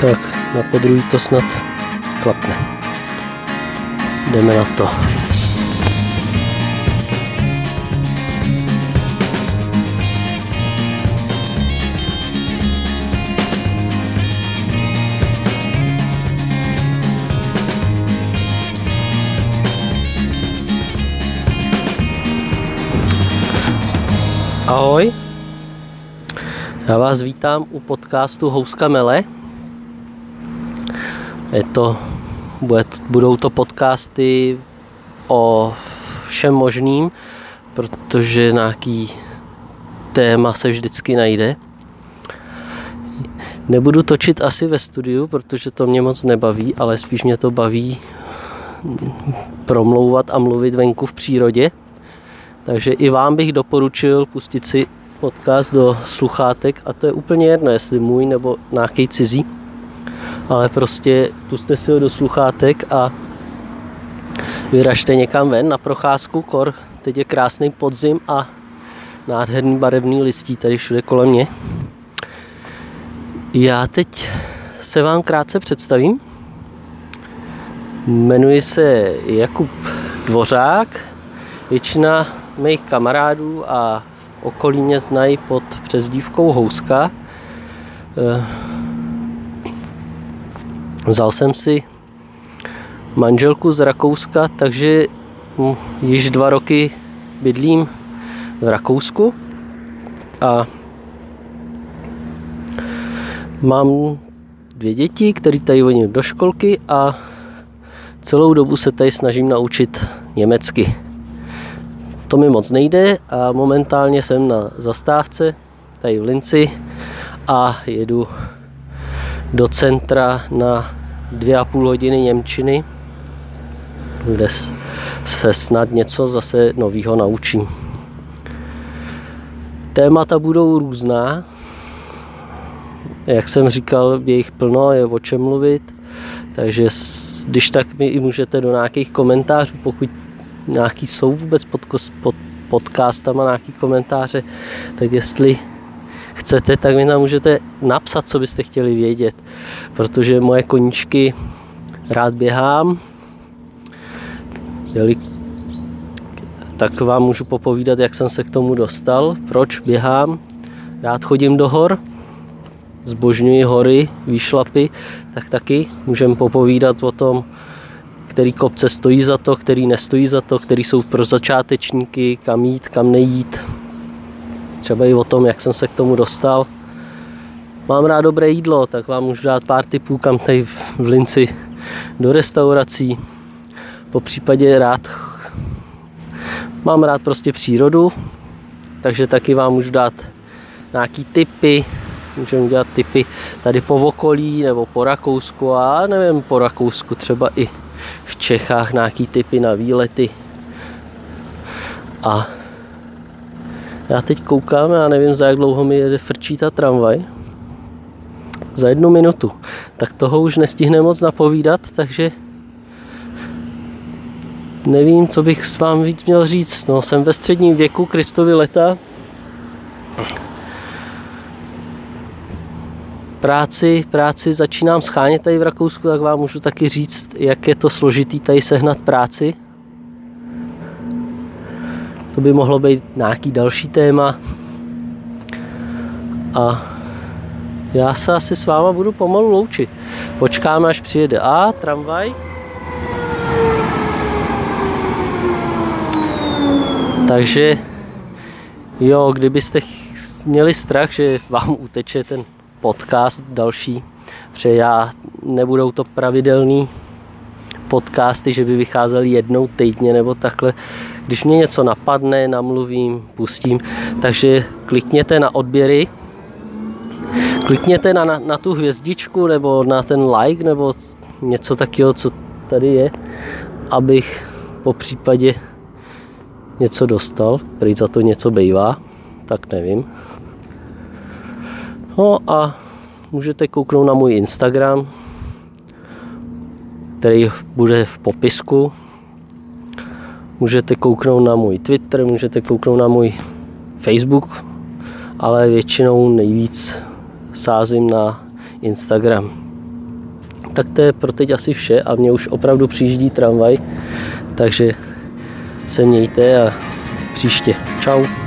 Tak, na podruhý to snad klapne. Jdeme na to. Ahoj, já vás vítám u podcastu Houska Mele. Je to, bude, budou to podcasty o všem možným, protože nějaký téma se vždycky najde. Nebudu točit asi ve studiu, protože to mě moc nebaví, ale spíš mě to baví promlouvat a mluvit venku v přírodě. Takže i vám bych doporučil pustit si podcast do sluchátek a to je úplně jedno, jestli můj nebo nějaký cizí. Ale prostě puste si ho do sluchátek a vyražte někam ven na procházku, kor, teď je krásný podzim a nádherný barevný listí tady všude kolem mě. Já teď se vám krátce představím. Jmenuji se Jakub Dvořák. Většina mých kamarádů a okolí mě znají pod přezdívkou Houska. Vzal jsem si manželku z Rakouska, takže již dva roky bydlím v Rakousku a mám dvě děti, které tady vodí do školky a celou dobu se tady snažím naučit německy. To mi moc nejde a momentálně jsem na zastávce tady v Linci a jedu centra na dvě a půl hodiny Němčiny, kde se snad něco zase nového naučím. Témata budou různá, jak jsem říkal, je jich plno, je o čem mluvit, takže když tak mi i můžete do nějakých komentářů, pokud nějaký jsou vůbec pod, pod podcastama, nějaký komentáře, tak jestli chcete, tak mi tam můžete napsat, co byste chtěli vědět, protože moje koníčky rád běhám, jeli, tak vám můžu popovídat, jak jsem se k tomu dostal, proč běhám, rád chodím do hor, zbožňuji hory, výšlapy, tak taky můžeme popovídat o tom, který kopce stojí za to, který nestojí za to, který jsou pro začátečníky, kam jít, kam nejít. Třeba i o tom, jak jsem se k tomu dostal. Mám rád dobré jídlo, tak vám můžu dát pár tipů, kam tady v Linci do restaurací. Po případě rád mám rád prostě přírodu, takže taky vám můžu dát nějaký tipy, můžeme dělat typy tady po okolí nebo po Rakousku a nevím, po Rakousku třeba i v Čechách nějaký typy na výlety. A já teď koukám, já nevím, za jak dlouho mi jede frčí ta tramvaj. Za jednu minutu. Tak toho už nestihne moc napovídat, takže nevím, co bych s vám víc měl říct. No, jsem ve středním věku Kristovi leta. práci, práci začínám schánět tady v Rakousku, tak vám můžu taky říct, jak je to složitý tady sehnat práci. To by mohlo být nějaký další téma. A já se asi s váma budu pomalu loučit. Počkáme, až přijede A, tramvaj. Takže jo, kdybyste měli strach, že vám uteče ten podcast další, protože já nebudou to pravidelný podcasty, že by vycházely jednou týdně nebo takhle. Když mě něco napadne, namluvím, pustím, takže klikněte na odběry, klikněte na, na, na tu hvězdičku nebo na ten like nebo něco takového, co tady je, abych po případě něco dostal, prý za to něco bývá, tak nevím. No a můžete kouknout na můj Instagram, který bude v popisku. Můžete kouknout na můj Twitter, můžete kouknout na můj Facebook, ale většinou nejvíc sázím na Instagram. tak to je pro teď asi vše a mě už opravdu přijíždí tramvaj, takže se mějte a příště. Čau.